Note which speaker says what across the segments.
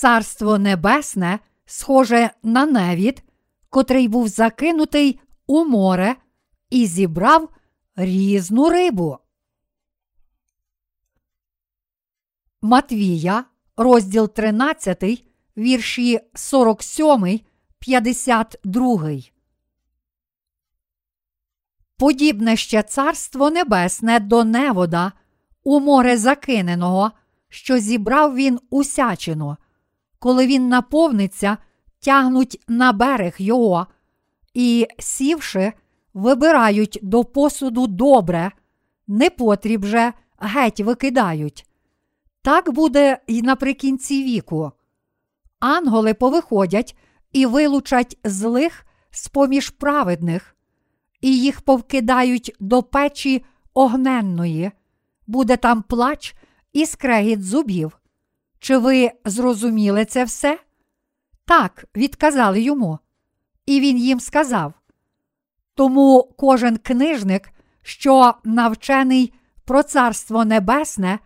Speaker 1: Царство Небесне схоже на невід, котрий був закинутий у море і зібрав різну рибу. Матвія, розділ 13, вірші 47, 52. Подібне ще царство небесне до невода, у море закиненого, що зібрав він усячину. Коли він наповниться, тягнуть на берег його, і, сівши, вибирають до посуду добре, непотріб же геть викидають. Так буде й наприкінці віку. Анголи повиходять і вилучать злих з поміж праведних, і їх повкидають до печі огненної, буде там плач і скрегіт зубів. Чи ви зрозуміли це все? Так, відказали йому. І він їм сказав. Тому кожен книжник, що навчений про Царство Небесне,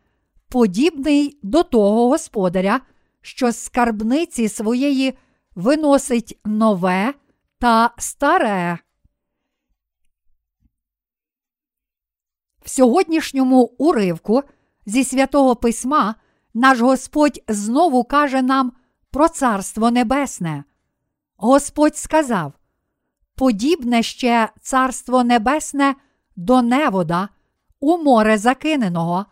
Speaker 1: подібний до того господаря, що з скарбниці своєї виносить нове та старе. В сьогоднішньому уривку зі святого письма наш Господь знову каже нам про Царство Небесне. Господь сказав: Подібне ще Царство Небесне до невода, у море закиненого,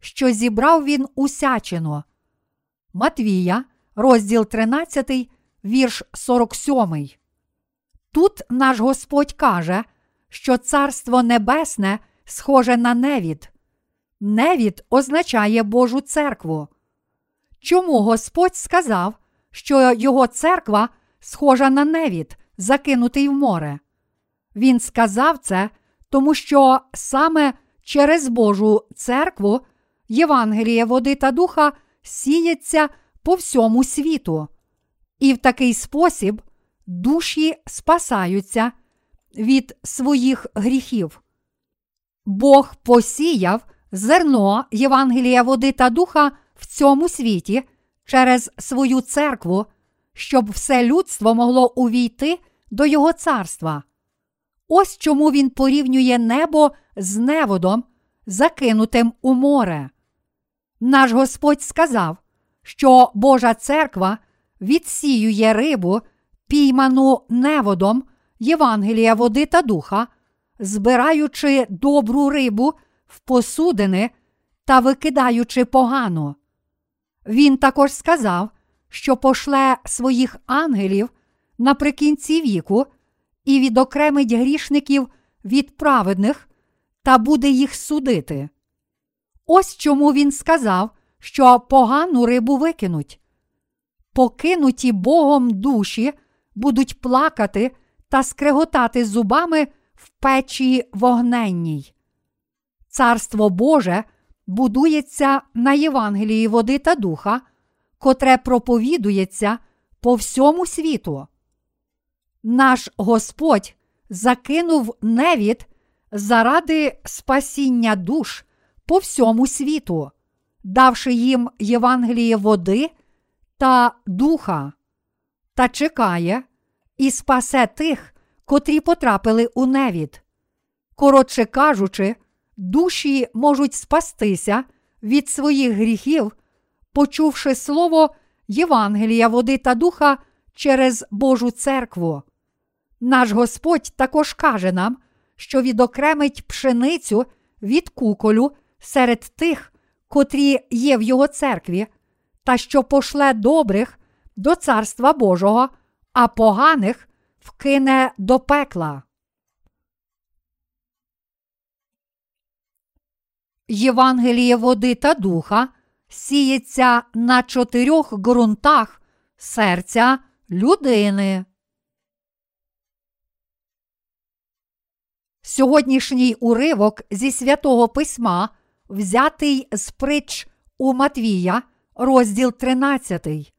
Speaker 1: що зібрав він усячину. Матвія, розділ 13, вірш 47. Тут наш Господь каже, що Царство Небесне схоже на невід. Невід означає Божу церкву. Чому Господь сказав, що його церква схожа на невід, закинутий в море? Він сказав це, тому що саме через Божу церкву Євангеліє води та духа сіється по всьому світу, і в такий спосіб душі спасаються від своїх гріхів. Бог посіяв зерно Євангелія води та духа в цьому світі через свою церкву, щоб все людство могло увійти до Його царства. Ось чому він порівнює небо з неводом, закинутим у море. Наш Господь сказав, що Божа церква відсіює рибу, пійману неводом Євангелія води та духа, збираючи добру рибу в посудини та викидаючи погану. Він також сказав, що пошле своїх ангелів наприкінці віку і відокремить грішників від праведних та буде їх судити. Ось чому він сказав, що погану рибу викинуть. Покинуті Богом душі будуть плакати та скреготати зубами в печі вогненній. Царство Боже будується на Євангелії води та духа, котре проповідується по всьому світу. Наш Господь закинув невід заради спасіння душ по всьому світу, давши їм Євангеліє води та духа, та чекає і спасе тих, котрі потрапили у невід. Коротше кажучи, душі можуть спастися від своїх гріхів, почувши слово Євангелія води та духа через Божу церкву. Наш Господь також каже нам, що відокремить пшеницю від куколю серед тих, котрі є в його церкві, та що пошле добрих до Царства Божого, а поганих вкине до пекла. Євангеліє води та духа сіється на чотирьох ґрунтах серця людини. Сьогоднішній уривок зі святого письма взятий з притч у Матвія, розділ 13.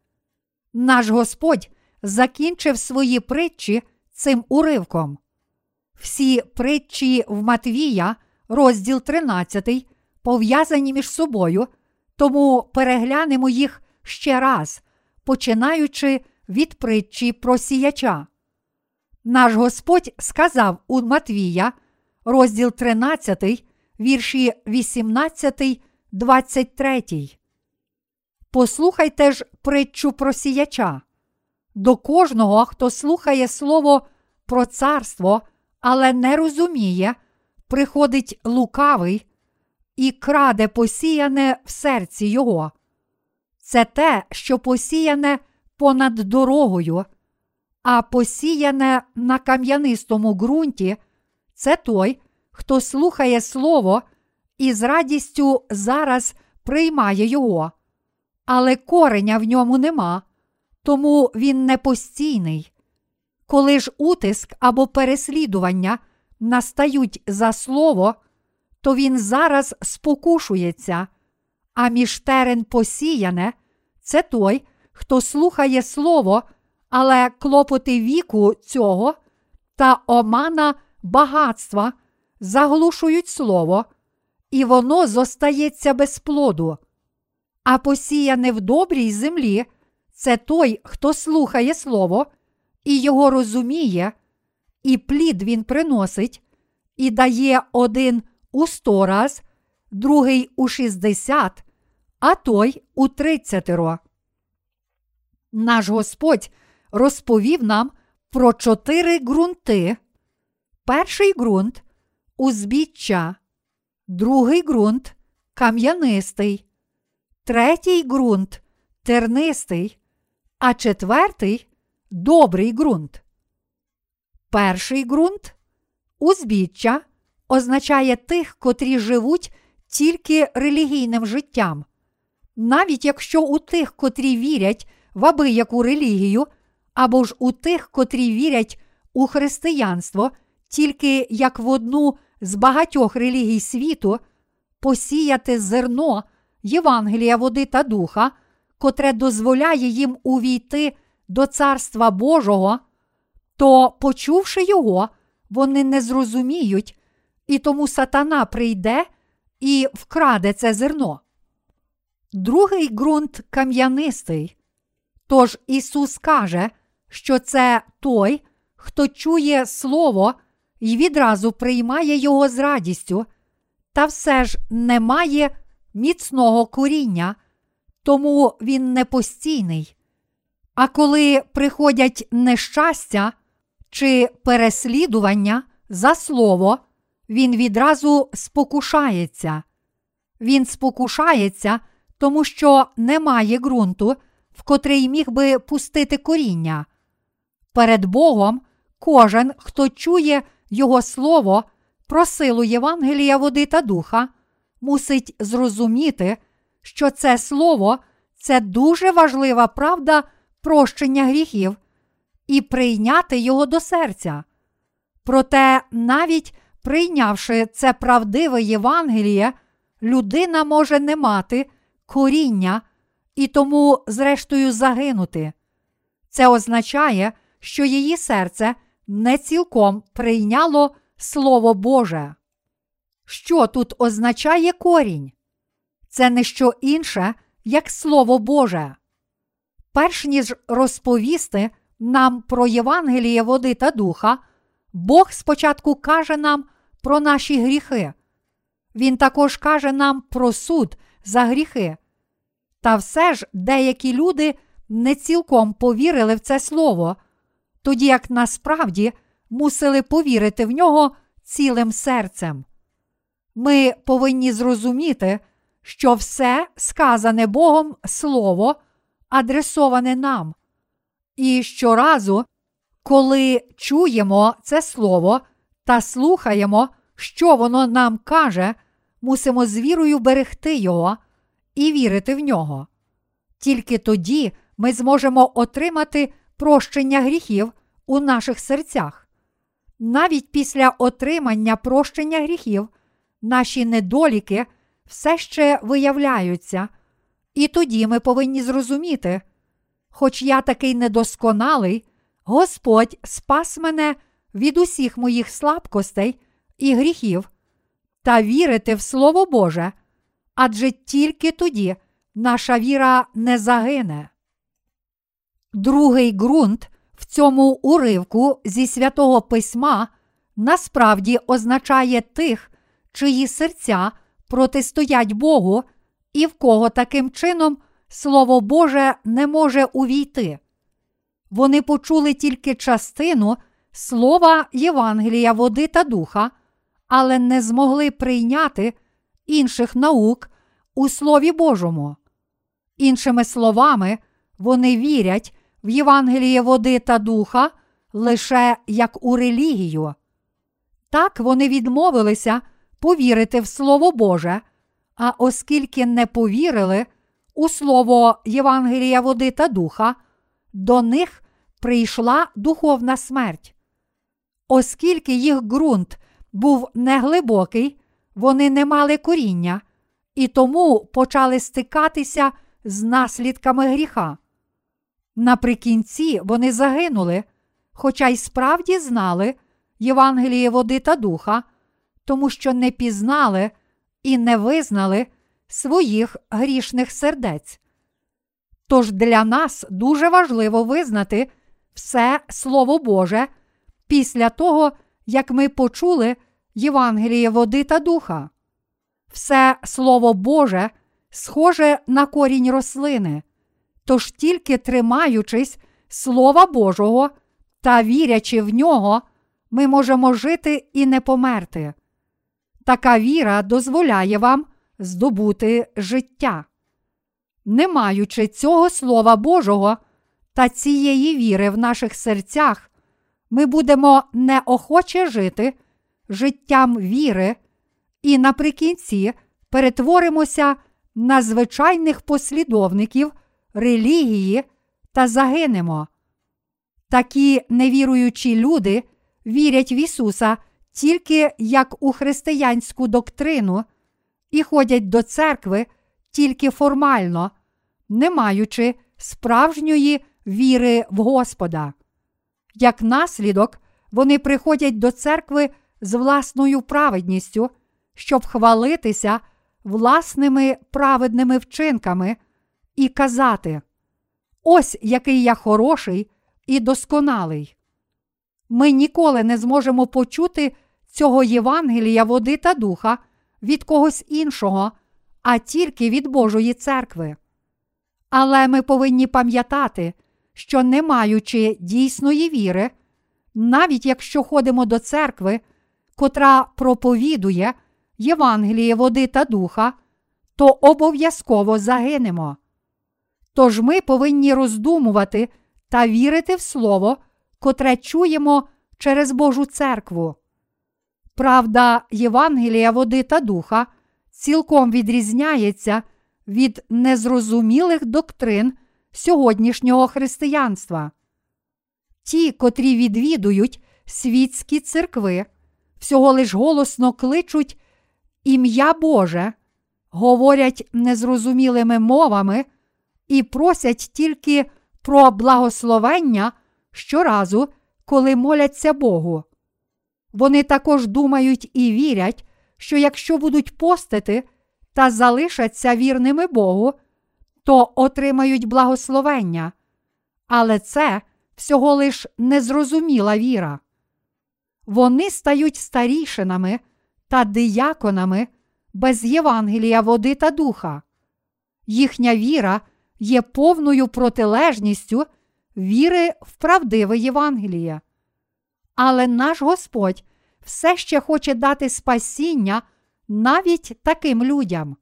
Speaker 1: Наш Господь закінчив свої притчі цим уривком. Всі притчі в Матвія, розділ 13, пов'язані між собою, тому переглянемо їх ще раз, починаючи від притчі про сіяча. Наш Господь сказав у Матвія, розділ 13, вірші 18, 23. Послухайте ж притчу про сіяча. До кожного, хто слухає слово про царство, але не розуміє, приходить лукавий і краде посіяне в серці його. Це те, що посіяне понад дорогою, а посіяне на кам'янистому ґрунті це той, хто слухає слово і з радістю зараз приймає його, але кореня в ньому нема, тому він не постійний. Коли ж утиск або переслідування настають за слово, то він зараз спокушується, а між терен посіяне це той, хто слухає слово, але клопоти віку цього та омана багатства заглушують слово, і воно зостається без плоду. А посіяне в добрій землі це той, хто слухає слово і його розуміє, і плід він приносить, і дає один у сто раз, другий у шістдесят, а той у тридцятеро. Наш Господь розповів нам про чотири ґрунти. Перший ґрунт узбіччя, другий ґрунт кам'янистий, третій ґрунт тернистий, а четвертий добрий ґрунт. Перший ґрунт узбіччя означає тих, котрі живуть тільки релігійним життям. Навіть якщо у тих, котрі вірять в абияку релігію, або ж у тих, котрі вірять у християнство тільки як в одну з багатьох релігій світу, посіяти зерно Євангелія води та духа, котре дозволяє їм увійти до Царства Божого, то, почувши його, вони не зрозуміють, і тому сатана прийде і вкраде це зерно. Другий ґрунт кам'янистий. Тож Ісус каже, що це той, хто чує Слово і відразу приймає його з радістю, та все ж не має міцного коріння, тому він не постійний. А коли приходять нещастя чи переслідування за слово, він відразу спокушається. Він спокушається, тому що немає ґрунту, в котрий міг би пустити коріння. Перед Богом кожен, хто чує Його Слово про силу Євангелія води та духа, мусить зрозуміти, що це слово це дуже важлива правда прощення гріхів і прийняти його до серця. Проте, навіть прийнявши це правдиве Євангеліє, людина може не мати коріння і тому, зрештою, загинути. Це означає, що її серце не цілком прийняло Слово Боже. Що тут означає корінь? Це не що інше, як Слово Боже. Перш ніж розповісти нам про Євангеліє води та духа, Бог спочатку каже нам про наші гріхи. Він також каже нам про суд за гріхи. Та все ж деякі люди не цілком повірили в це слово, тоді як насправді мусили повірити в нього цілим серцем. Ми повинні зрозуміти, що все сказане Богом Слово адресоване нам. І щоразу, коли чуємо це слово та слухаємо, що воно нам каже, мусимо з вірою берегти його і вірити в нього. Тільки тоді ми зможемо отримати прощення гріхів у наших серцях. Навіть після отримання прощення гріхів наші недоліки все ще виявляються, і тоді ми повинні зрозуміти, хоч я такий недосконалий, Господь спас мене від усіх моїх слабкостей і гріхів та вірити в Слово Боже, адже тільки тоді наша віра не загине. Другий ґрунт в цьому уривку зі святого письма насправді означає тих, чиї серця протистоять Богу, і в кого таким чином Слово Боже не може увійти. Вони почули тільки частину слова Євангелія, води та духа, але не змогли прийняти інших наук у Слові Божому. Іншими словами, вони вірять в Євангеліє води та духа лише як у релігію. Так вони відмовилися повірити в Слово Боже, а оскільки не повірили у Слово Євангелія води та духа, до них прийшла духовна смерть. Оскільки їх ґрунт був неглибокий, вони не мали коріння і тому почали стикатися з наслідками гріха. Наприкінці вони загинули, хоча й справді знали Євангеліє води та духа, тому що не пізнали і не визнали своїх грішних сердець. Тож для нас дуже важливо визнати все Слово Боже після того, як ми почули Євангеліє води та духа. Все Слово Боже схоже на корінь рослини, тож тільки тримаючись Слова Божого та вірячи в нього, ми можемо жити і не померти. Така віра дозволяє вам здобути життя. Не маючи цього Слова Божого та цієї віри в наших серцях, ми будемо неохоче жити життям віри і наприкінці перетворимося на звичайних послідовників релігії та загинемо. Такі невіруючі люди вірять в Ісуса тільки як у християнську доктрину і ходять до церкви тільки формально, не маючи справжньої віри в Господа. Як наслідок, вони приходять до церкви з власною праведністю, щоб хвалитися власними праведними вчинками і казати: Ось який я хороший і досконалий. Ми ніколи не зможемо почути цього Євангелія води та духа від когось іншого, а тільки від Божої церкви. Але ми повинні пам'ятати, що не маючи дійсної віри, навіть якщо ходимо до церкви, котра проповідує Євангеліє води та духа, то обов'язково загинемо. Тож ми повинні роздумувати та вірити в Слово, котре чуємо через Божу церкву. Правда, Євангелія води та духа цілком відрізняється від незрозумілих доктрин сьогоднішнього християнства. Ті, котрі відвідують світські церкви, всього лиш голосно кличуть ім'я Боже, говорять незрозумілими мовами і просять тільки про благословення щоразу, коли моляться Богу. Вони також думають і вірять, що якщо будуть постити та залишаться вірними Богу, то отримають благословення. Але це всього лиш незрозуміла віра. Вони стають старішинами та дияконами без Євангелія води та духа. Їхня віра є повною протилежністю віри в правдиве Євангеліє. Але наш Господь все ще хоче дати спасіння навіть таким людям.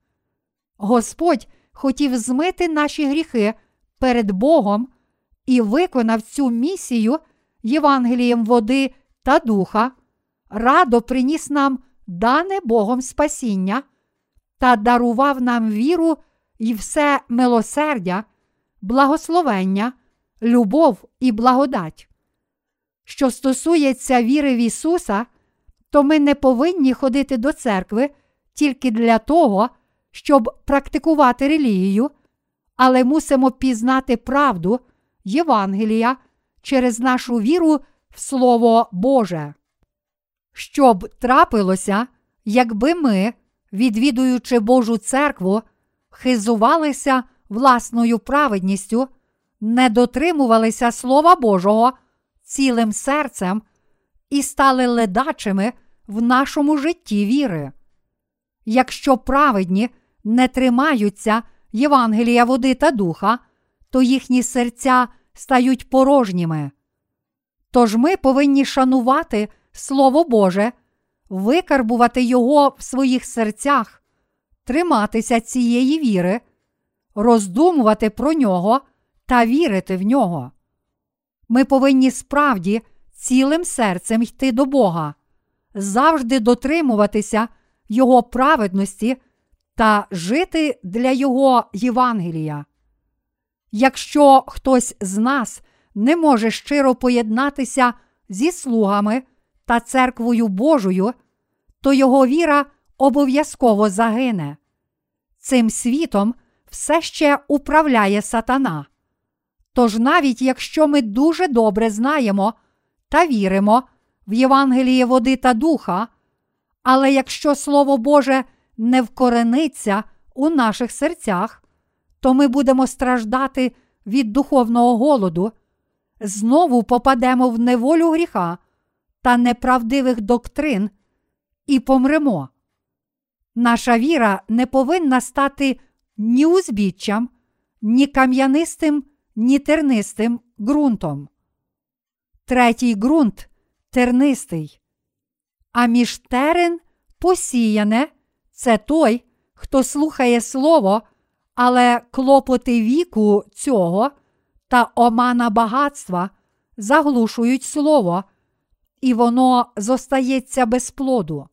Speaker 1: Господь хотів змити наші гріхи перед Богом і виконав цю місію Євангелієм води та духа, радо приніс нам дане Богом спасіння та дарував нам віру і все милосердя, благословення, любов і благодать. Що стосується віри в Ісуса, то ми не повинні ходити до церкви тільки для того, щоб практикувати релігію, але мусимо пізнати правду Євангелія через нашу віру в Слово Боже. Щоб трапилося, якби ми, відвідуючи Божу церкву, хизувалися власною праведністю, не дотримувалися Слова Божого цілим серцем і стали ледачими в нашому житті віри. Якщо праведні не тримаються Євангелія води та духа, то їхні серця стають порожніми. Тож ми повинні шанувати Слово Боже, викарбувати його в своїх серцях, триматися цієї віри, роздумувати про нього та вірити в нього. Ми повинні справді цілим серцем йти до Бога, завжди дотримуватися Його праведності та жити для Його Євангелія. Якщо хтось з нас не може щиро поєднатися зі слугами та церквою Божою, то його віра обов'язково загине. Цим світом все ще управляє сатана. Тож навіть якщо ми дуже добре знаємо та віримо в Євангеліє води та духа, але якщо Слово Боже не вкорениться у наших серцях, то ми будемо страждати від духовного голоду, знову попадемо в неволю гріха та неправдивих доктрин і помремо. Наша віра не повинна стати ні узбіччям, ні кам'янистим, ні тернистим ґрунтом. Третій ґрунт тернистий. А між терен посіяне це той, хто слухає слово, але клопоти віку цього та омана багатства заглушують слово, і воно зостається без плоду.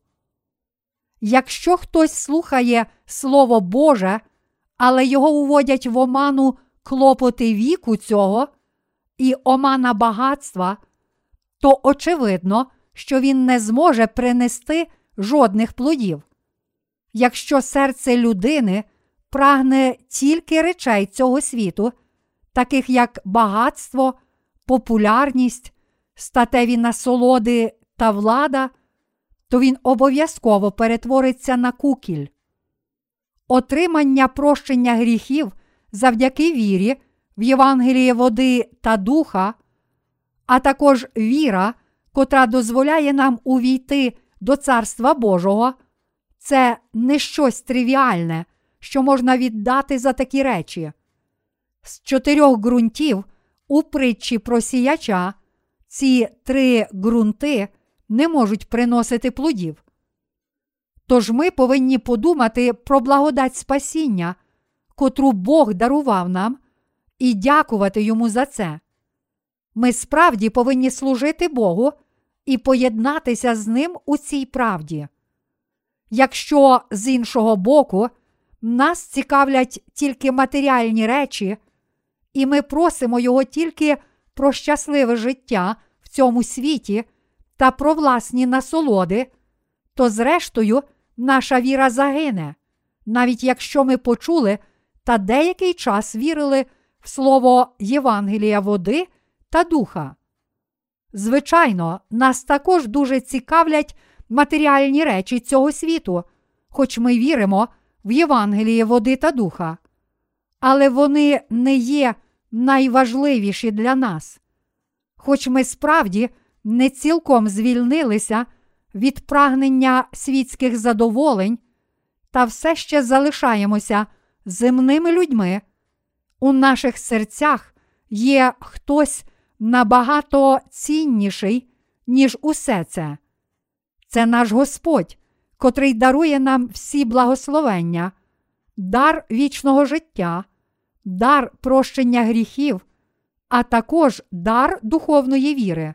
Speaker 1: Якщо хтось слухає Слово Боже, але його уводять в оману клопоти віку цього і омана багатства, то очевидно, що він не зможе принести жодних плодів. Якщо серце людини прагне тільки речей цього світу, таких як багатство, популярність, статеві насолоди та влада, то він обов'язково перетвориться на кукіль. Отримання прощення гріхів завдяки вірі в Євангеліє води та духа, а також віра, котра дозволяє нам увійти до Царства Божого, це не щось тривіальне, що можна віддати за такі речі. З чотирьох ґрунтів у притчі про сіяча ці три ґрунти не можуть приносити плодів. Тож ми повинні подумати про благодать спасіння, котру Бог дарував нам, і дякувати йому за це. Ми справді повинні служити Богу і поєднатися з ним у цій правді. Якщо з іншого боку нас цікавлять тільки матеріальні речі, і ми просимо Його тільки про щасливе життя в цьому світі та про власні насолоди, то, зрештою, наша віра загине, навіть якщо ми почули та деякий час вірили в слово Євангелія води та духа. Звичайно, нас також дуже цікавлять матеріальні речі цього світу, хоч ми віримо в Євангеліє води та духа. Але вони не є найважливіші для нас. Хоч ми справді не цілком звільнилися від прагнення світських задоволень та все ще залишаємося земними людьми, у наших серцях є хтось набагато цінніший, ніж усе це. Це наш Господь, котрий дарує нам всі благословення, дар вічного життя, дар прощення гріхів, а також дар духовної віри.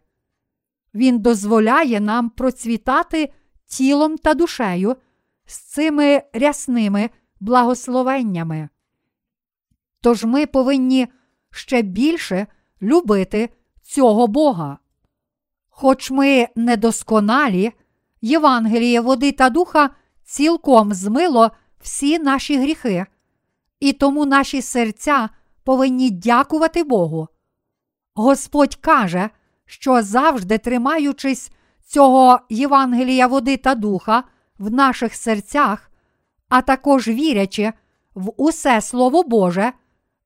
Speaker 1: Він дозволяє нам процвітати тілом та душею з цими рясними благословеннями. Тож ми повинні ще більше любити цього Бога. Хоч ми недосконалі, Євангеліє води та духа цілком змило всі наші гріхи, і тому наші серця повинні дякувати Богу. Господь каже, що завжди тримаючись цього Євангелія води та духа в наших серцях, а також вірячи в усе Слово Боже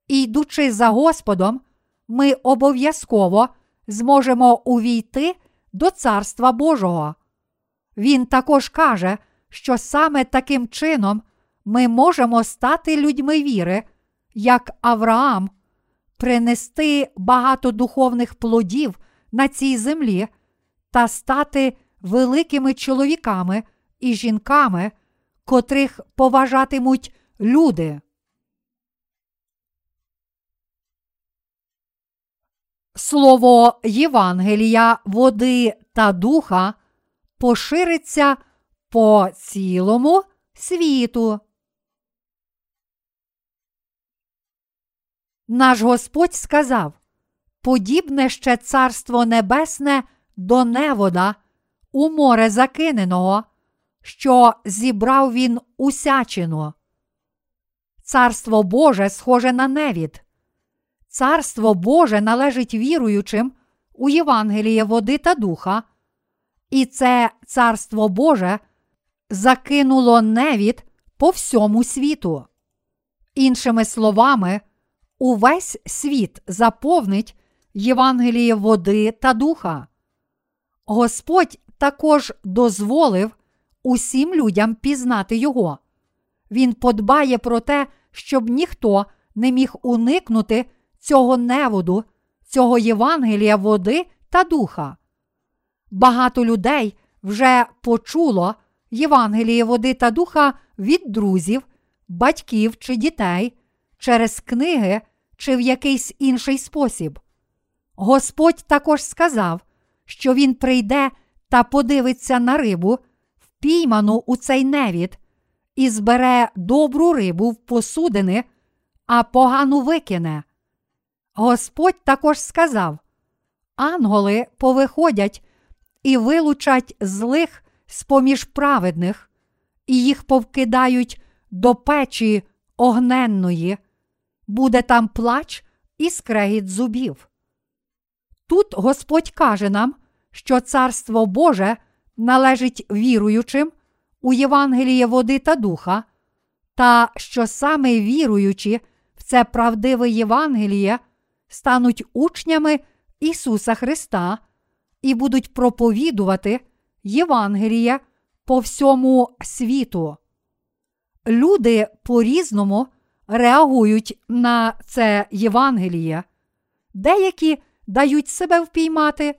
Speaker 1: йдучи за Господом, ми обов'язково зможемо увійти до Царства Божого. Він також каже, що саме таким чином ми можемо стати людьми віри, як Авраам, принести багато духовних плодів на цій землі та стати великими чоловіками і жінками, котрих поважатимуть люди. Слово Євангелія, води та духа пошириться по цілому світу. Наш Господь сказав подібне ще царство небесне до невода, у море закиненого, що зібрав він усячину. Царство Боже схоже на невід. Царство Боже належить віруючим у Євангеліє води та духа, і це царство Боже закинуло невід по всьому світу. Іншими словами, увесь світ заповнить Євангеліє води та духа. Господь також дозволив усім людям пізнати Його. Він подбає про те, щоб ніхто не міг уникнути цього неводу, цього Євангелія води та духа. Багато людей вже почуло Євангеліє води та духа від друзів, батьків чи дітей через книги чи в якийсь інший спосіб. Господь також сказав, що Він прийде та подивиться на рибу, впійману у цей невід, і збере добру рибу в посудини, а погану викине. Господь також сказав: Анголи повиходять і вилучать злих з поміж праведних, і їх повкидають до печі огненної, буде там плач і скрегіт зубів. Тут Господь каже нам, що Царство Боже належить віруючим у Євангеліє води та духа, та що саме віруючі в це правдиве Євангеліє стануть учнями Ісуса Христа і будуть проповідувати Євангеліє по всьому світу. Люди по різному реагують на це Євангеліє. Деякі дають себе впіймати,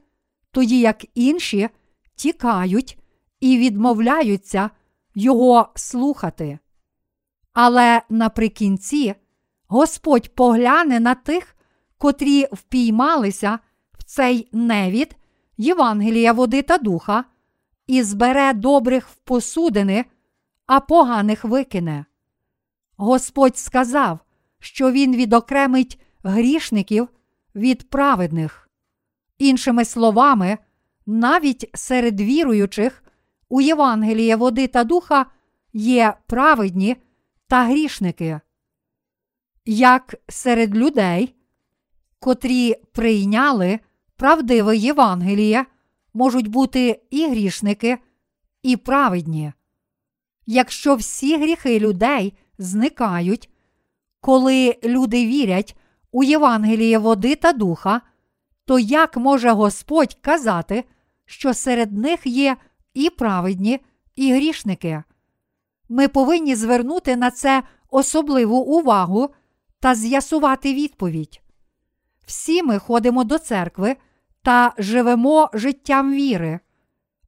Speaker 1: тоді як інші тікають і відмовляються його слухати. Але наприкінці Господь погляне на тих, котрі впіймалися в цей невід Євангелія води та духа, і збере добрих в посудини, а поганих викине. Господь сказав, що Він відокремить грішників від праведних. Іншими словами, навіть серед віруючих у Євангеліє води та духа є праведні та грішники. Як серед людей, котрі прийняли правдиве Євангеліє, можуть бути і грішники, і праведні. Якщо всі гріхи людей зникають, коли люди вірять у Євангеліє води та духа, то як може Господь казати, що серед них є і праведні, і грішники? Ми повинні звернути на це особливу увагу та з'ясувати відповідь. Всі ми ходимо до церкви та живемо життям віри,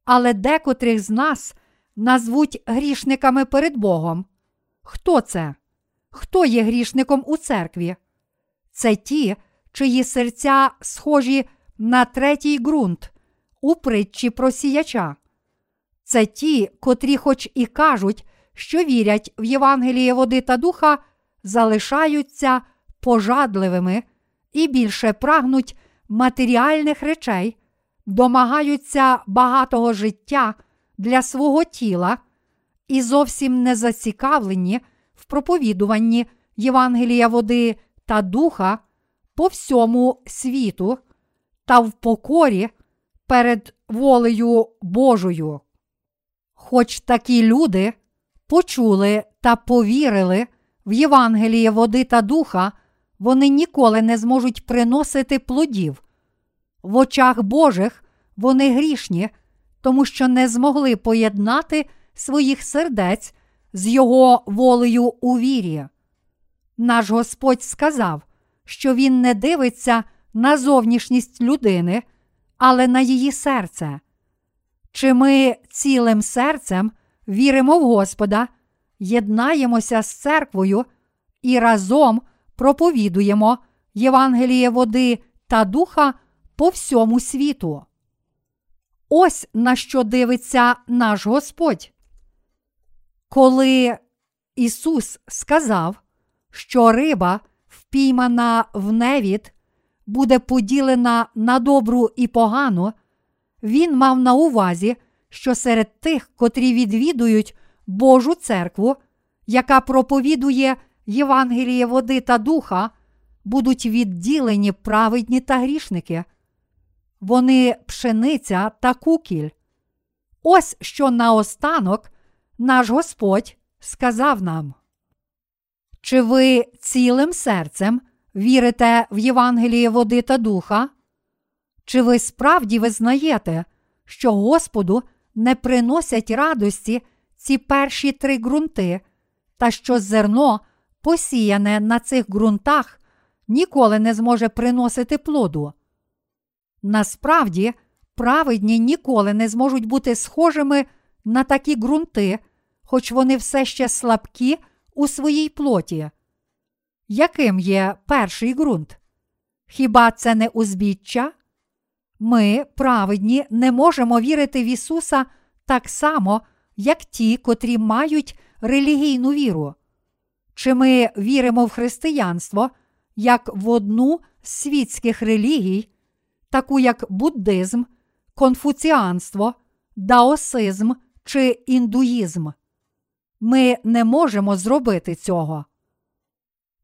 Speaker 1: але декотрих з нас назвуть грішниками перед Богом. Хто це? Хто є грішником у церкві? Це ті, чиї серця схожі на третій ґрунт у притчі про сіяча. Це ті, котрі, хоч і кажуть, що вірять в Євангеліє води та духа, залишаються пожадливими і більше прагнуть матеріальних речей, домагаються багатого життя для свого тіла і зовсім не зацікавлені в проповідуванні Євангелія води та духа по всьому світу та в покорі перед волею Божою. Хоч такі люди почули та повірили в Євангеліє води та духа, вони ніколи не зможуть приносити плодів. В очах Божих вони грішні, тому що не змогли поєднати своїх сердець з Його волею у вірі. Наш Господь сказав, що Він не дивиться на зовнішність людини, але на її серце. Чи ми цілим серцем віримо в Господа, єднаємося з церквою і разом проповідуємо Євангеліє води та духа по всьому світу. Ось на що дивиться наш Господь. Коли Ісус сказав, що риба, впіймана в невід, буде поділена на добру і погану, Він мав на увазі, що серед тих, котрі відвідують Божу церкву, яка проповідує Євангеліє води та духа, будуть відділені праведні та грішники. Вони пшениця та кукіль. Ось що наостанок наш Господь сказав нам. Чи ви цілим серцем вірите в Євангеліє води та духа? Чи ви справді визнаєте, що Господу не приносять радості ці перші три ґрунти, та що зерно, посіяне на цих ґрунтах, ніколи не зможе приносити плоду? Насправді, праведні ніколи не зможуть бути схожими на такі ґрунти, хоч вони все ще слабкі у своїй плоті. Яким є перший ґрунт? Хіба це не узбіччя? Ми, праведні, не можемо вірити в Ісуса так само, як ті, котрі мають релігійну віру. Чи ми віримо в християнство як в одну з світських релігій, таку як буддизм, конфуціанство, даосизм чи індуїзм? Ми не можемо зробити цього.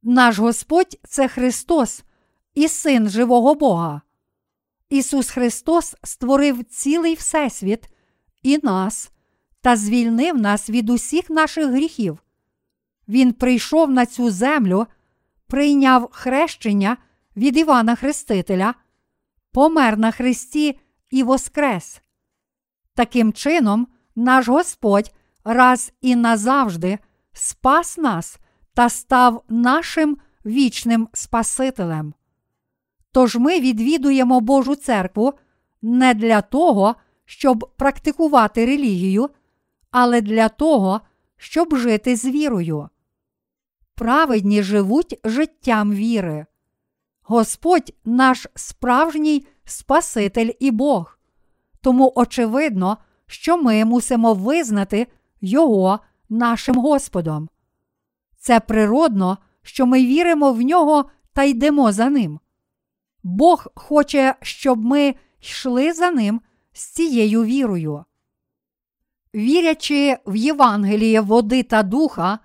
Speaker 1: Наш Господь це Христос і Син живого Бога. Ісус Христос створив цілий Всесвіт і нас та звільнив нас від усіх наших гріхів. Він прийшов на цю землю, прийняв хрещення від Івана Хрестителя, помер на Христі і воскрес. Таким чином, наш Господь раз і назавжди спас нас та став нашим вічним Спасителем. Тож ми відвідуємо Божу церкву не для того, щоб практикувати релігію, але для того, щоб жити з вірою. Праведні живуть життям віри. Господь наш справжній Спаситель і Бог. Тому очевидно, що ми мусимо визнати Його нашим Господом. Це природно, що ми віримо в нього та йдемо за ним. Бог хоче, щоб ми йшли за ним з цією вірою. Вірячи в Євангеліє води та духа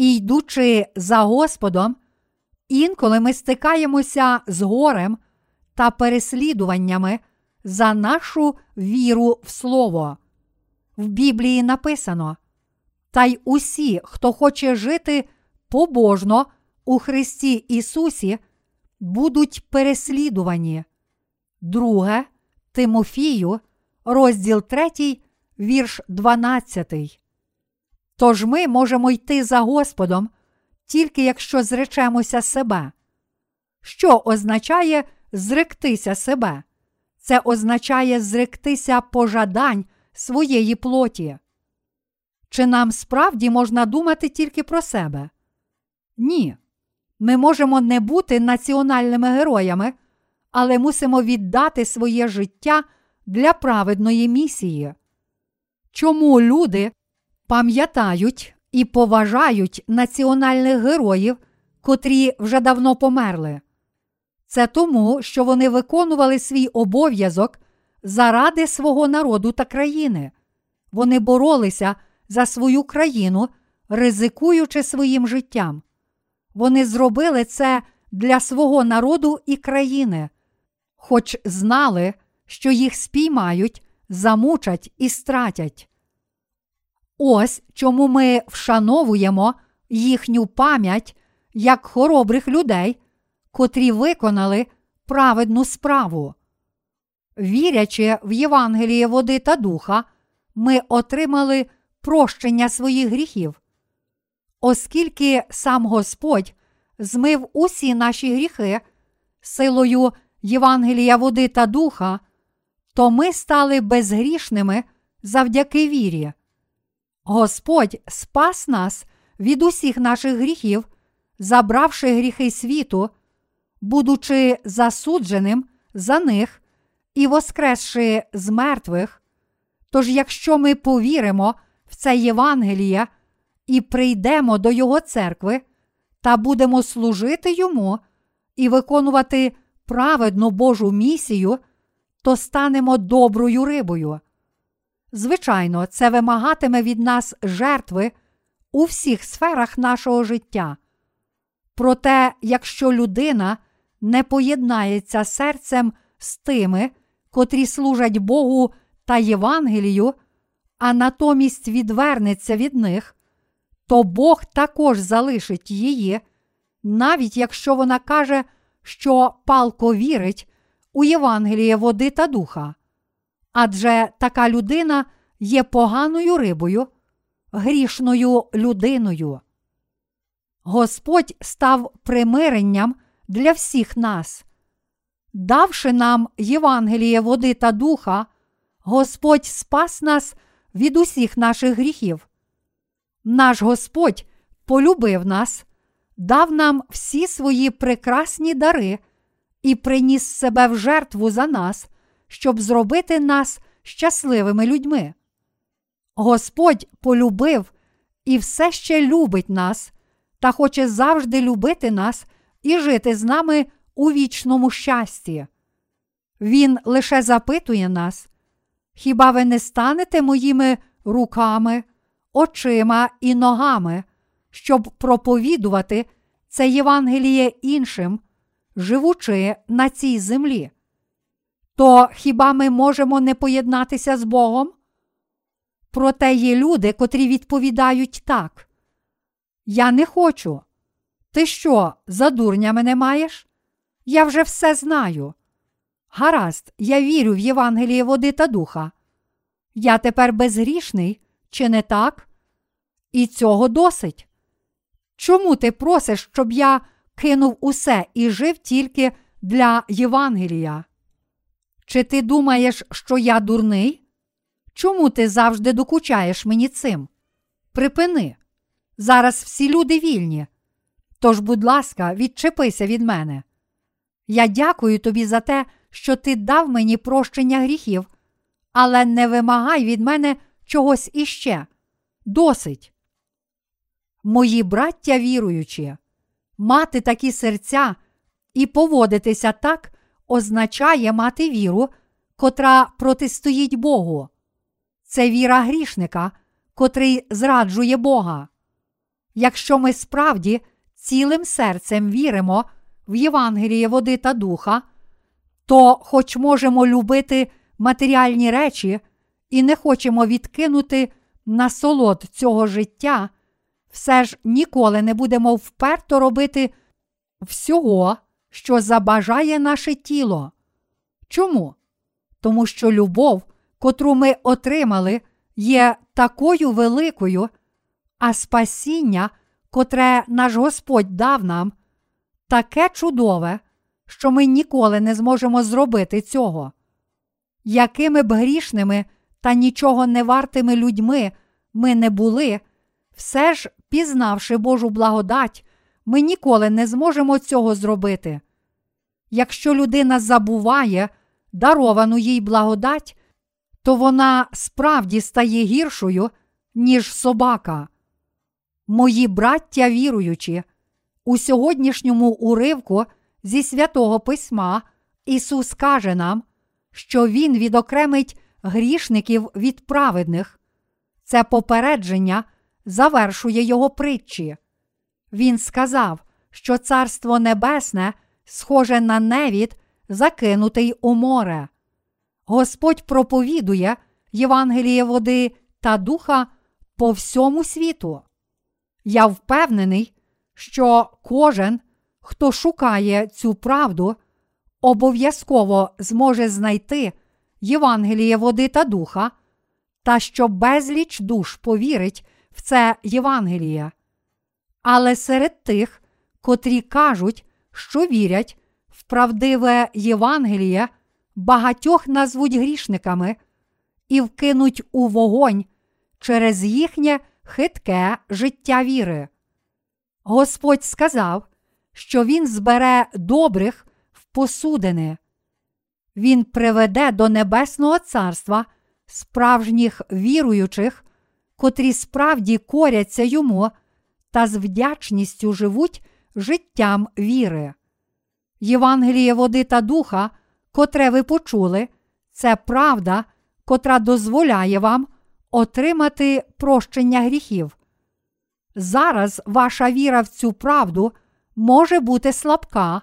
Speaker 1: і йдучи за Господом, інколи ми стикаємося з горем та переслідуваннями за нашу віру в Слово. В Біблії написано: Та й усі, хто хоче жити побожно у Христі Ісусі, будуть переслідувані. Друге Тимофію, розділ 3, вірш 12. Тож ми можемо йти за Господом, тільки якщо зречемося себе. Що означає зректися себе? Це означає зректися пожадань своєї плоті. Чи нам справді можна думати тільки про себе? Ні. Ми можемо не бути національними героями, але мусимо віддати своє життя для праведної місії. Чому люди пам'ятають і поважають національних героїв, котрі вже давно померли? Це тому, що вони виконували свій обов'язок заради свого народу та країни. Вони боролися за свою країну, ризикуючи своїм життям. Вони зробили це для свого народу і країни, хоч знали, що їх спіймають, замучать і стратять. Ось чому ми вшановуємо їхню пам'ять як хоробрих людей, котрі виконали праведну справу. Вірячи в Євангеліє води та духа, ми отримали прощення своїх гріхів. Оскільки сам Господь змив усі наші гріхи силою Євангелія води та духа, то ми стали безгрішними завдяки вірі. Господь спас нас від усіх наших гріхів, забравши гріхи світу, будучи засудженим за них і воскресши з мертвих. Тож, якщо ми повіримо в це Євангеліє і прийдемо до Його церкви та будемо служити йому і виконувати праведну Божу місію, то станемо доброю рибою. Звичайно, це вимагатиме від нас жертви у всіх сферах нашого життя. Проте, якщо людина не поєднається серцем з тими, котрі служать Богу та Євангелію, а натомість відвернеться від них, то Бог також залишить її, навіть якщо вона каже, що палко вірить у Євангеліє води та духа. Адже така людина є поганою рибою, грішною людиною. Господь став примиренням для всіх нас. Давши нам Євангеліє води та духа, Господь спас нас від усіх наших гріхів. Наш Господь полюбив нас, дав нам всі свої прекрасні дари і приніс себе в жертву за нас, щоб зробити нас щасливими людьми. Господь полюбив і все ще любить нас та хоче завжди любити нас і жити з нами у вічному щасті. Він лише запитує нас, хіба ви не станете моїми руками, очима і ногами, щоб проповідувати це Євангеліє іншим, живучи на цій землі? То хіба ми можемо не поєднатися з Богом? Проте є люди, котрі відповідають так. Я не хочу. Ти що, за дурня мене маєш? Я вже все знаю. Гаразд, я вірю в Євангеліє води та духа. Я тепер безгрішний, чи не так? І цього досить. Чому ти просиш, щоб я кинув усе і жив тільки для Євангелія? Чи ти думаєш, що я дурний? Чому ти завжди докучаєш мені цим? Припини. Зараз всі люди вільні. Тож, будь ласка, відчепися від мене. Я дякую тобі за те, що ти дав мені прощення гріхів, але не вимагай від мене чогось іще. Досить. Мої браття віруючі, мати такі серця і поводитися так означає мати віру, котра протистоїть Богу. Це віра грішника, котрий зраджує Бога. Якщо ми справді цілим серцем віримо в Євангеліє води та духа, то, хоч можемо любити матеріальні речі і не хочемо відкинути насолод цього життя, все ж ніколи не будемо вперто робити всього, що забажає наше тіло. Чому? Тому що любов, котру ми отримали, є такою великою, а спасіння, котре наш Господь дав нам, таке чудове, що ми ніколи не зможемо зробити цього. Якими б грішними та нічого не вартими людьми ми не були, все ж, пізнавши Божу благодать, ми ніколи не зможемо цього зробити. Якщо людина забуває даровану їй благодать, то вона справді стає гіршою, ніж собака. Мої браття віруючі, у сьогоднішньому уривку зі святого Письма Ісус каже нам, що Він відокремить грішників від праведних. Це попередження завершує його притчі. Він сказав, що Царство Небесне схоже на невід, закинутий у море. Господь проповідує Євангеліє води та духа по всьому світу. Я впевнений, що кожен, хто шукає цю правду, обов'язково зможе знайти Євангеліє води та духа, та що безліч душ повірить в це Євангеліє. Але серед тих, котрі кажуть, що вірять в правдиве Євангеліє, багатьох назвуть грішниками і вкинуть у вогонь через їхнє хитке життя віри. Господь сказав, що Він збере добрих в посудини. Він приведе до Небесного Царства справжніх віруючих, котрі справді коряться йому та з вдячністю живуть життям віри. Євангеліє води та духа, котре ви почули, це правда, котра дозволяє вам отримати прощення гріхів. Зараз ваша віра в цю правду може бути слабка,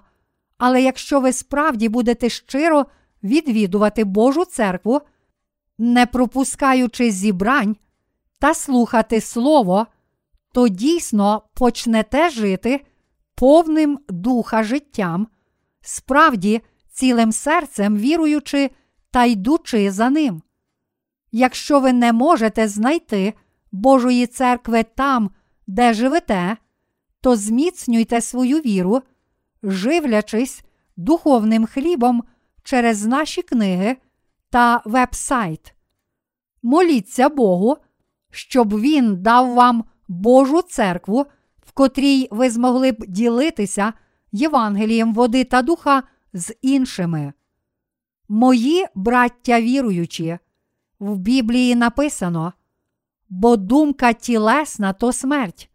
Speaker 1: але якщо ви справді будете щиро відвідувати Божу церкву, не пропускаючи зібрань та слухати Слово, то дійсно почнете жити повним духа життям, справді цілим серцем віруючи та йдучи за ним. Якщо ви не можете знайти Божої церкви там, де живете, то зміцнюйте свою віру, живлячись духовним хлібом через наші книги та веб-сайт. Моліться Богу, щоб Він дав вам Божу церкву, в котрій ви змогли б ділитися Євангелієм води та духа з іншими. Мої браття віруючі, в Біблії написано, бо думка тілесна то смерть,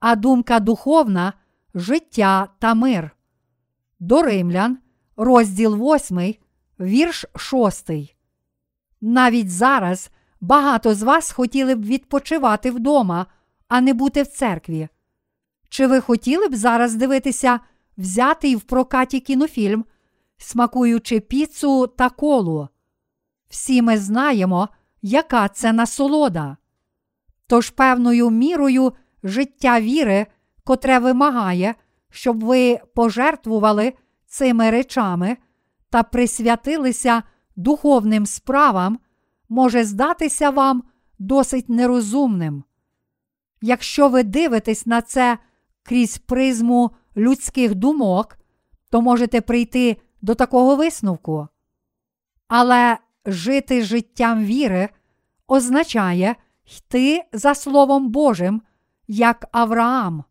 Speaker 1: а думка духовна життя та мир. До Римлян, розділ 8, вірш 6. Навіть зараз багато з вас хотіли б відпочивати вдома, а не бути в церкві. Чи ви хотіли б зараз дивитися взятий в прокаті кінофільм, смакуючи піцу та колу? Всі ми знаємо, яка це насолода. Тож певною мірою життя віри, котре вимагає, щоб ви пожертвували цими речами та присвятилися духовним справам, може здатися вам досить нерозумним. Якщо ви дивитесь на це крізь призму людських думок, то можете прийти до такого висновку. Але жити життям віри означає йти за Словом Божим, як Авраам.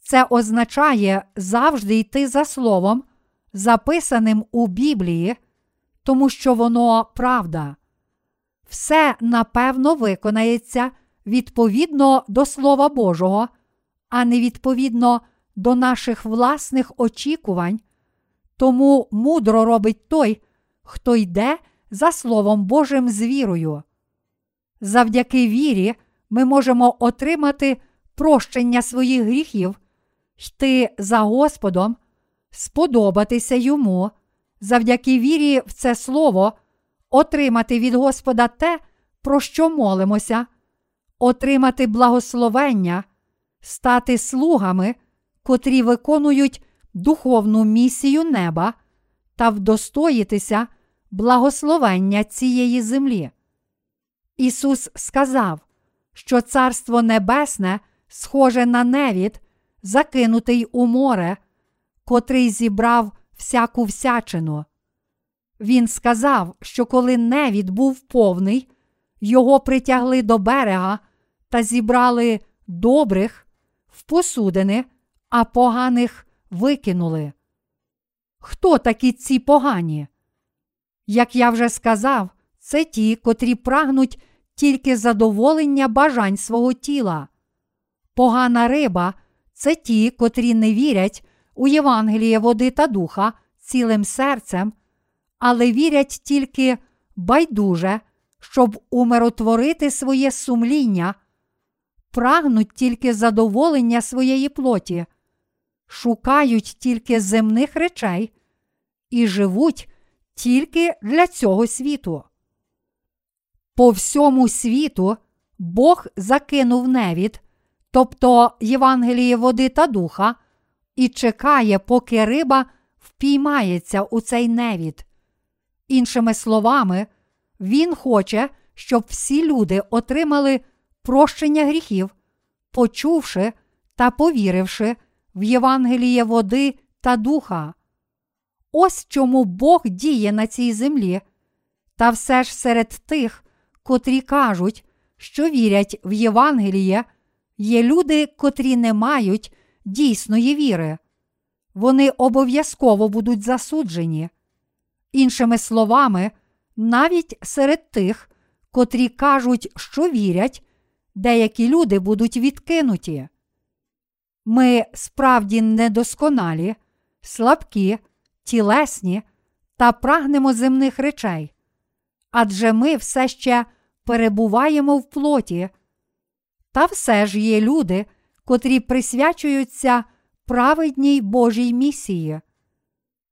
Speaker 1: Це означає завжди йти за Словом, записаним у Біблії, тому що воно правда. Все напевно виконається відповідно до Слова Божого, а не відповідно до наших власних очікувань. Тому мудро робить той, хто йде за Словом Божим з вірою. Завдяки вірі ми можемо отримати прощення своїх гріхів, йти за Господом, сподобатися йому, завдяки вірі в це Слово, отримати від Господа те, про що молимося, отримати благословення, стати слугами, котрі виконують духовну місію неба та вдостоїтися благословення цієї землі. Ісус сказав, що Царство Небесне схоже на невід, закинутий у море, котрий зібрав всяку всячину. Він сказав, що коли невід був повний, його притягли до берега та зібрали добрих в посудини, а поганих викинули. Хто такі ці погані? Як я вже сказав, це ті, котрі прагнуть тільки задоволення бажань свого тіла. Погана риба це ті, котрі не вірять у Євангеліє води та духа цілим серцем, але вірять тільки байдуже, щоб умиротворити своє сумління, прагнуть тільки задоволення своєї плоті, шукають тільки земних речей і живуть тільки для цього світу. По всьому світу Бог закинув невід, тобто Євангеліє води та духа, і чекає, поки риба впіймається у цей невід. Іншими словами, Він хоче, щоб всі люди отримали прощення гріхів, почувши та повіривши в Євангеліє води та духа. Ось чому Бог діє на цій землі, та все ж серед тих, котрі кажуть, що вірять в Євангеліє, є люди, котрі не мають дійсної віри. Вони обов'язково будуть засуджені. Іншими словами, навіть серед тих, котрі кажуть, що вірять, деякі люди будуть відкинуті. Ми справді недосконалі, слабкі, тілесні та прагнемо земних речей. Адже ми все ще перебуваємо в плоті. Та все ж є люди, котрі присвячуються праведній Божій місії.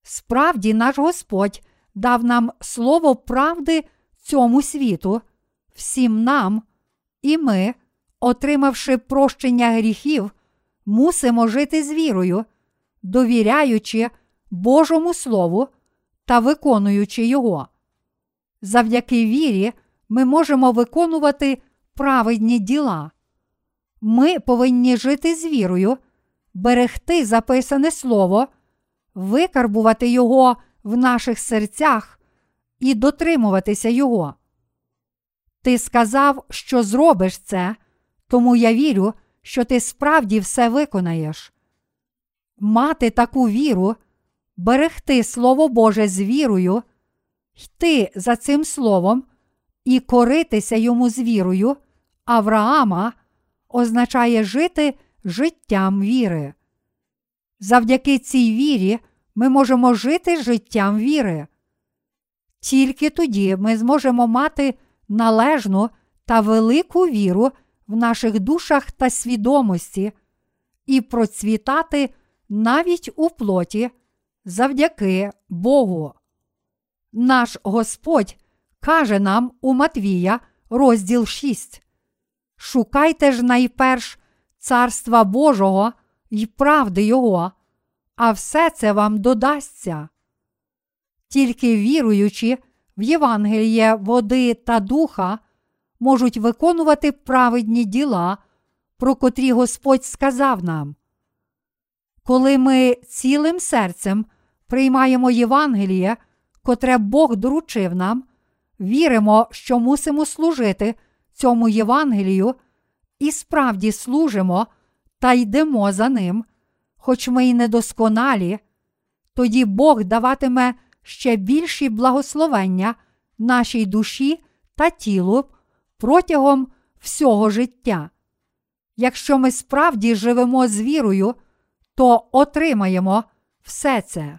Speaker 1: Справді, наш Господь дав нам слово правди цьому світу, всім нам, і ми, отримавши прощення гріхів, мусимо жити з вірою, довіряючи Божому Слову та виконуючи його. Завдяки вірі ми можемо виконувати праведні діла. Ми повинні жити з вірою, берегти записане слово, викарбувати його в наших серцях і дотримуватися його. Ти сказав, що зробиш це, тому я вірю, що ти справді все виконаєш. Мати таку віру, берегти Слово Боже з вірою, йти за цим словом і коритися йому з вірою Авраама означає жити життям віри. Завдяки цій вірі ми можемо жити життям віри. Тільки тоді ми зможемо мати належну та велику віру в наших душах та свідомості і процвітати навіть у плоті завдяки Богу. Наш Господь каже нам у Матвія, розділ 6. Шукайте ж найперш Царства Божого й правди Його, а все це вам додасться. Тільки віруючи в Євангеліє води та духа, можуть виконувати праведні діла, про котрі Господь сказав нам. Коли ми цілим серцем приймаємо Євангеліє, котре Бог доручив нам, віримо, що мусимо служити цьому Євангелію і справді служимо та йдемо за ним, хоч ми й недосконалі, тоді Бог даватиме ще більші благословення нашій душі та тілу протягом всього життя. Якщо ми справді живемо з вірою, то отримаємо все це.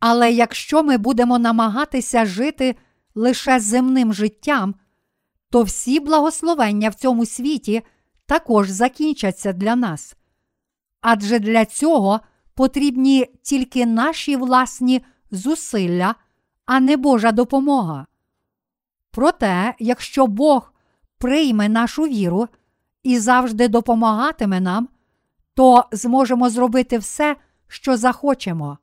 Speaker 1: Але якщо ми будемо намагатися жити лише земним життям, то всі благословення в цьому світі також закінчаться для нас. Адже для цього потрібні тільки наші власні зусилля, а не Божа допомога. Проте, якщо Бог прийме нашу віру і завжди допомагатиме нам, то зможемо зробити все, що захочемо.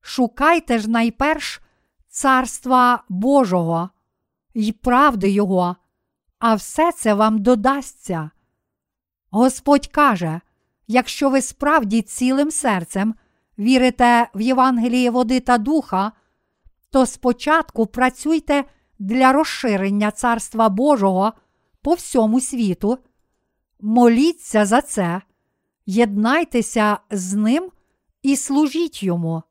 Speaker 1: Шукайте ж найперш Царства Божого й правди Його, а все це вам додасться. Господь каже: якщо ви справді цілим серцем вірите в Євангеліє води та духа, то спочатку працюйте для розширення Царства Божого по всьому світу, моліться за це, єднайтеся з ним і служіть йому.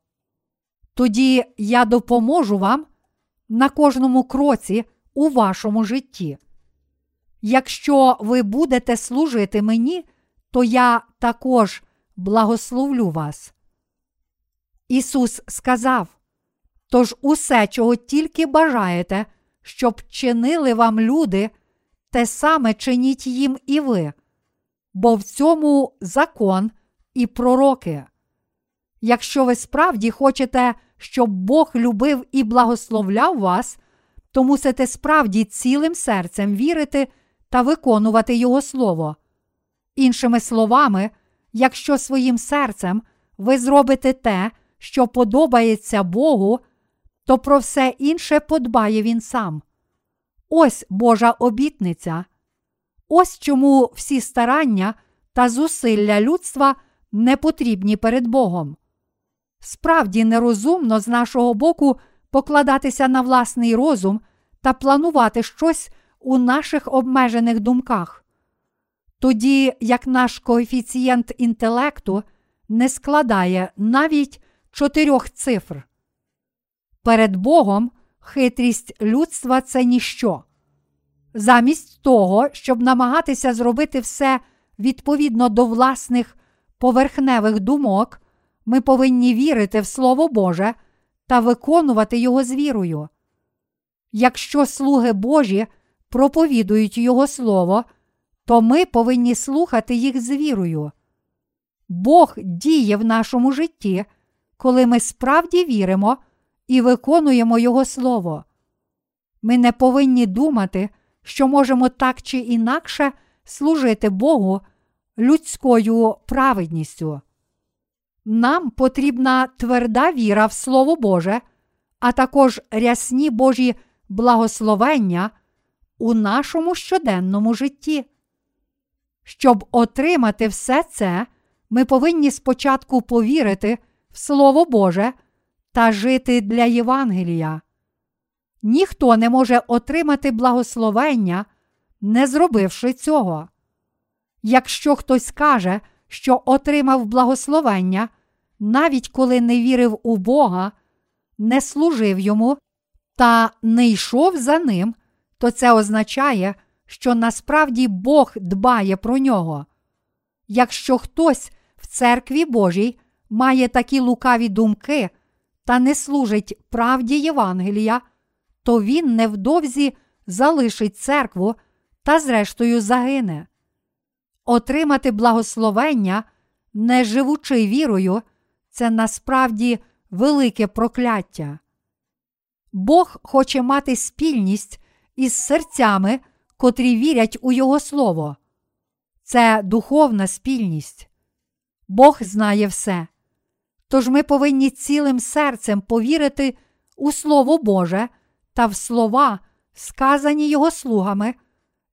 Speaker 1: Тоді я допоможу вам на кожному кроці у вашому житті. Якщо ви будете служити мені, то я також благословлю вас. Ісус сказав: Тож усе, чого тільки бажаєте, щоб чинили вам люди, те саме чиніть їм і ви, бо в цьому закон і пророки. Якщо ви справді хочете, щоб Бог любив і благословляв вас, то мусите справді цілим серцем вірити та виконувати Його Слово. Іншими словами, якщо своїм серцем ви зробите те, що подобається Богу, то про все інше подбає Він сам. Ось Божа обітниця. Ось чому всі старання та зусилля людства не потрібні перед Богом. Справді нерозумно з нашого боку покладатися на власний розум та планувати щось у наших обмежених думках. Тоді як наш коефіцієнт інтелекту не складає навіть чотирьох цифр. Перед Богом хитрість людства це ніщо. Замість того, щоб намагатися зробити все відповідно до власних поверхневих думок, ми повинні вірити в Слово Боже та виконувати його з вірою. Якщо слуги Божі проповідують Його Слово, то ми повинні слухати їх з вірою. Бог діє в нашому житті, коли ми справді віримо і виконуємо Його Слово. Ми не повинні думати, що можемо так чи інакше служити Богу людською праведністю. Нам потрібна тверда віра в Слово Боже, а також рясні Божі благословення у нашому щоденному житті. Щоб отримати все це, ми повинні спочатку повірити в Слово Боже та жити для Євангелія. Ніхто не може отримати благословення, не зробивши цього. Якщо хтось каже, що отримав благословення, навіть коли не вірив у Бога, не служив йому та не йшов за ним, то це означає, що насправді Бог дбає про нього. Якщо хтось в церкві Божій має такі лукаві думки та не служить правді Євангелія, то він невдовзі залишить церкву та, зрештою, загине. Отримати благословення, не живучи вірою, це насправді велике прокляття. Бог хоче мати спільність із серцями, котрі вірять у Його Слово. Це духовна спільність. Бог знає все. Тож ми повинні цілим серцем повірити у Слово Боже та в слова, сказані Його слугами,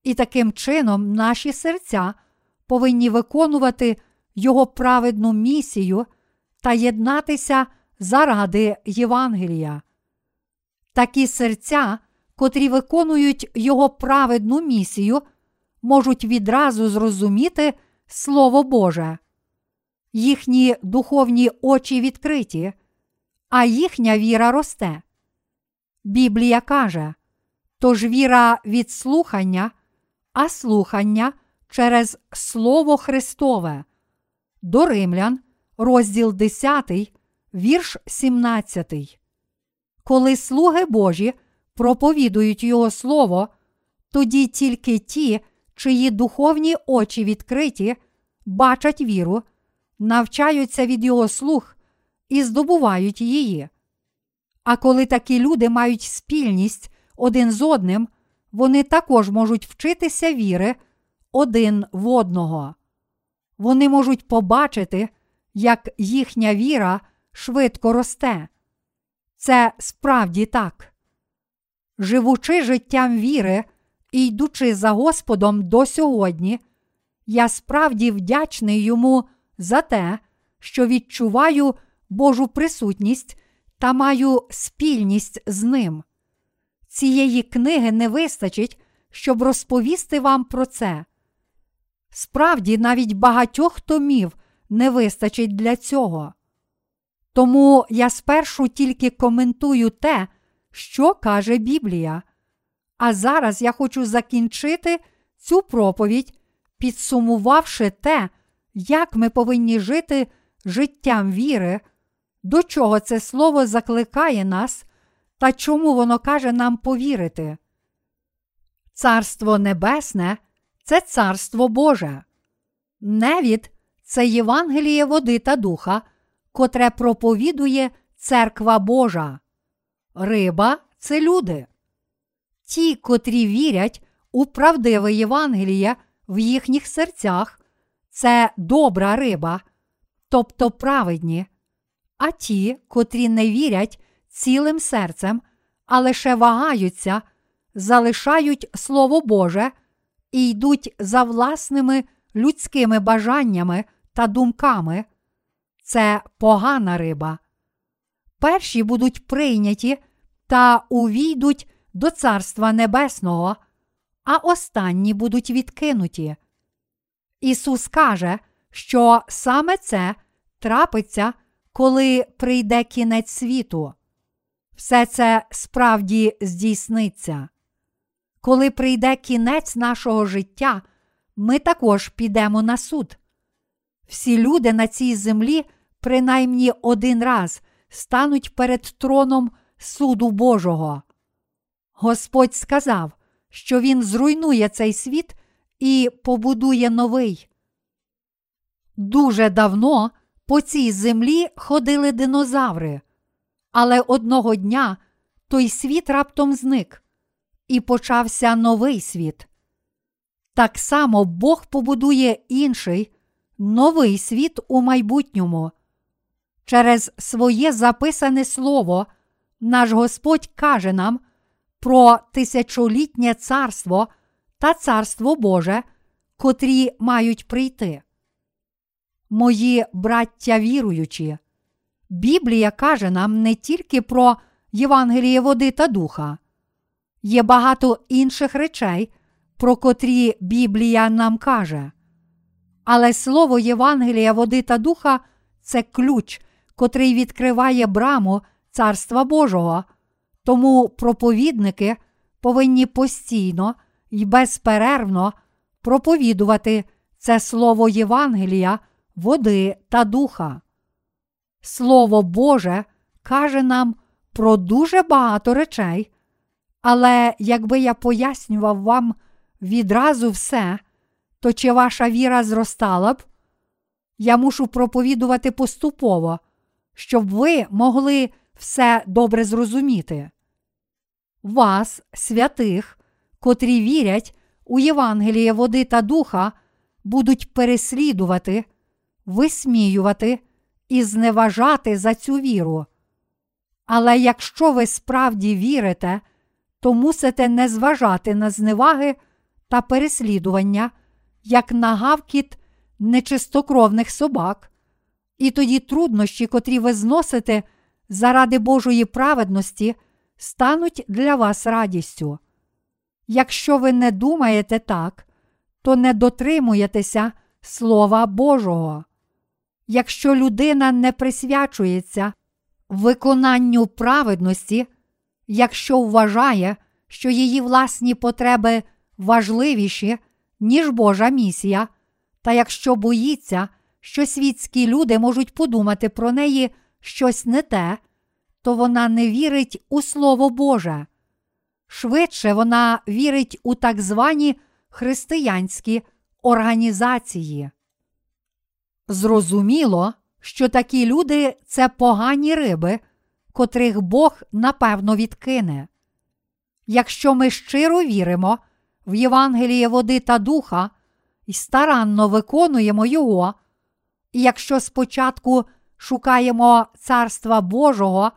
Speaker 1: і таким чином наші серця повинні виконувати Його праведну місію та єднатися заради Євангелія. Такі серця, котрі виконують Його праведну місію, можуть відразу зрозуміти Слово Боже. Їхні духовні очі відкриті, а їхня віра росте. Біблія каже, тож віра від слухання, а слухання через Слово Христове. До Римлян, розділ 10, вірш 17. Коли слуги Божі проповідують Його Слово, тоді тільки ті, чиї духовні очі відкриті, бачать віру, навчаються від Його слуг і здобувають її. А коли такі люди мають спільність один з одним, вони також можуть вчитися віри один в одного. Вони можуть побачити, як їхня віра швидко росте. Це справді так. Живучи життям віри і йдучи за Господом до сьогодні, я справді вдячний йому за те, що відчуваю Божу присутність та маю спільність з ним. Цієї книги не вистачить, щоб розповісти вам про це. Справді, навіть багатьох томів не вистачить для цього. Тому я спершу тільки коментую те, що каже Біблія. А зараз я хочу закінчити цю проповідь, підсумувавши те, як ми повинні жити життям віри, до чого це слово закликає нас та чому воно каже нам повірити. Царство Небесне це Царство Боже. Невід це Євангеліє води та духа, котре проповідує церква Божа. Риба це люди. Ті, котрі вірять у правдиве Євангеліє в їхніх серцях, це добра риба, тобто праведні, а ті, котрі не вірять цілим серцем, а лише вагаються, залишають Слово Боже і йдуть за власними людськими бажаннями та думками. Це погана риба. Перші будуть прийняті та увійдуть до Царства Небесного, а останні будуть відкинуті. Ісус каже, що саме це трапиться, коли прийде кінець світу. Все це справді здійсниться. Коли прийде кінець нашого життя, ми також підемо на суд. Всі люди на цій землі принаймні один раз стануть перед троном суду Божого. Господь сказав, що Він зруйнує цей світ і побудує новий. Дуже давно по цій землі ходили динозаври, але одного дня той світ раптом зник, і почався новий світ. Так само Бог побудує інший, новий світ у майбутньому. Через своє записане слово наш Господь каже нам про тисячолітнє царство та царство Боже, котрі мають прийти. Мої браття віруючі, Біблія каже нам не тільки про Євангеліє води та духа, є багато інших речей, про котрі Біблія нам каже. Але слово Євангелія води та духа це ключ, котрий відкриває браму Царства Божого, тому проповідники повинні постійно і безперервно проповідувати це слово Євангелія, води та духа. Слово Боже каже нам про дуже багато речей, але якби я пояснював вам відразу все, то чи ваша віра зростала б? Я мушу проповідувати поступово, щоб ви могли все добре зрозуміти. Вас, святих, котрі вірять у Євангеліє води та духа, будуть переслідувати, висміювати і зневажати за цю віру. Але якщо ви справді вірите, то мусите не зважати на зневаги та переслідування, як на гавкіт нечистокровних собак, і тоді труднощі, котрі ви зносите заради Божої праведності, стануть для вас радістю. Якщо ви не думаєте так, то не дотримуєтеся Слова Божого. Якщо людина не присвячується виконанню праведності, якщо вважає, що її власні потреби важливіші, ніж Божа місія, та якщо боїться, що світські люди можуть подумати про неї щось не те, то вона не вірить у Слово Боже. Швидше вона вірить у так звані християнські організації. Зрозуміло, що такі люди це погані риби, котрих Бог напевно відкине. Якщо ми щиро віримо в Євангеліє води та духа і старанно виконуємо його, якщо спочатку шукаємо Царства Божого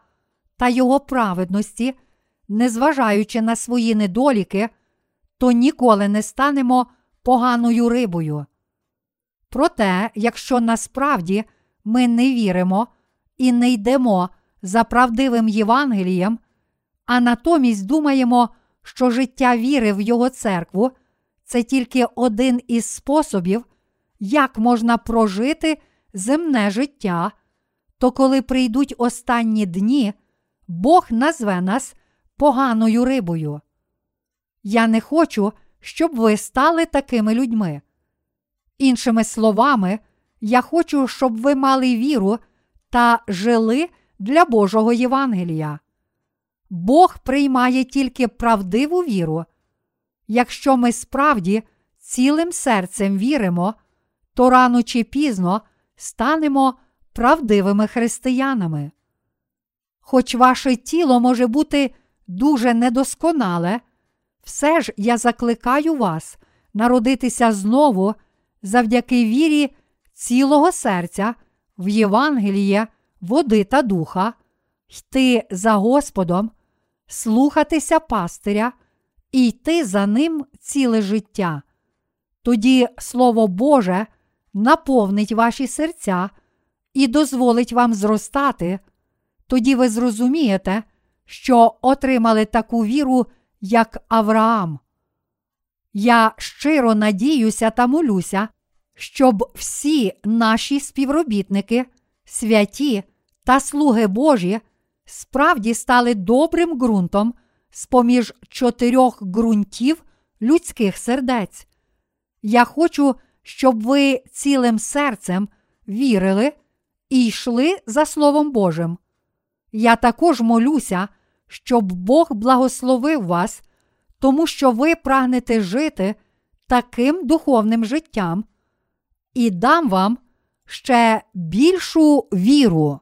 Speaker 1: та Його праведності, незважаючи на свої недоліки, то ніколи не станемо поганою рибою. Проте, якщо насправді ми не віримо і не йдемо за правдивим Євангелієм, а натомість думаємо, що життя віри в Його церкву це тільки один із способів, як можна прожити земне життя, то коли прийдуть останні дні, Бог назве нас поганою рибою. Я не хочу, щоб ви стали такими людьми. Іншими словами, я хочу, щоб ви мали віру та жили для Божого Євангелія. Бог приймає тільки правдиву віру. Якщо ми справді цілим серцем віримо, то рано чи пізно станемо правдивими християнами. Хоч ваше тіло може бути дуже недосконале, все ж я закликаю вас народитися знову завдяки вірі цілого серця в Євангеліє, води та духа, йти за Господом, слухатися пастиря і йти за ним ціле життя. Тоді Слово Боже наповнить ваші серця і дозволить вам зростати, тоді ви зрозумієте, що отримали таку віру, як Авраам. Я щиро надіюся та молюся, щоб всі наші співробітники, святі та слуги Божі справді стали добрим ґрунтом з поміж чотирьох ґрунтів людських сердець. Я хочу, щоб ви цілим серцем вірили і йшли за Словом Божим. Я також молюся, щоб Бог благословив вас, тому що ви прагнете жити таким духовним життям, і дам вам ще більшу віру.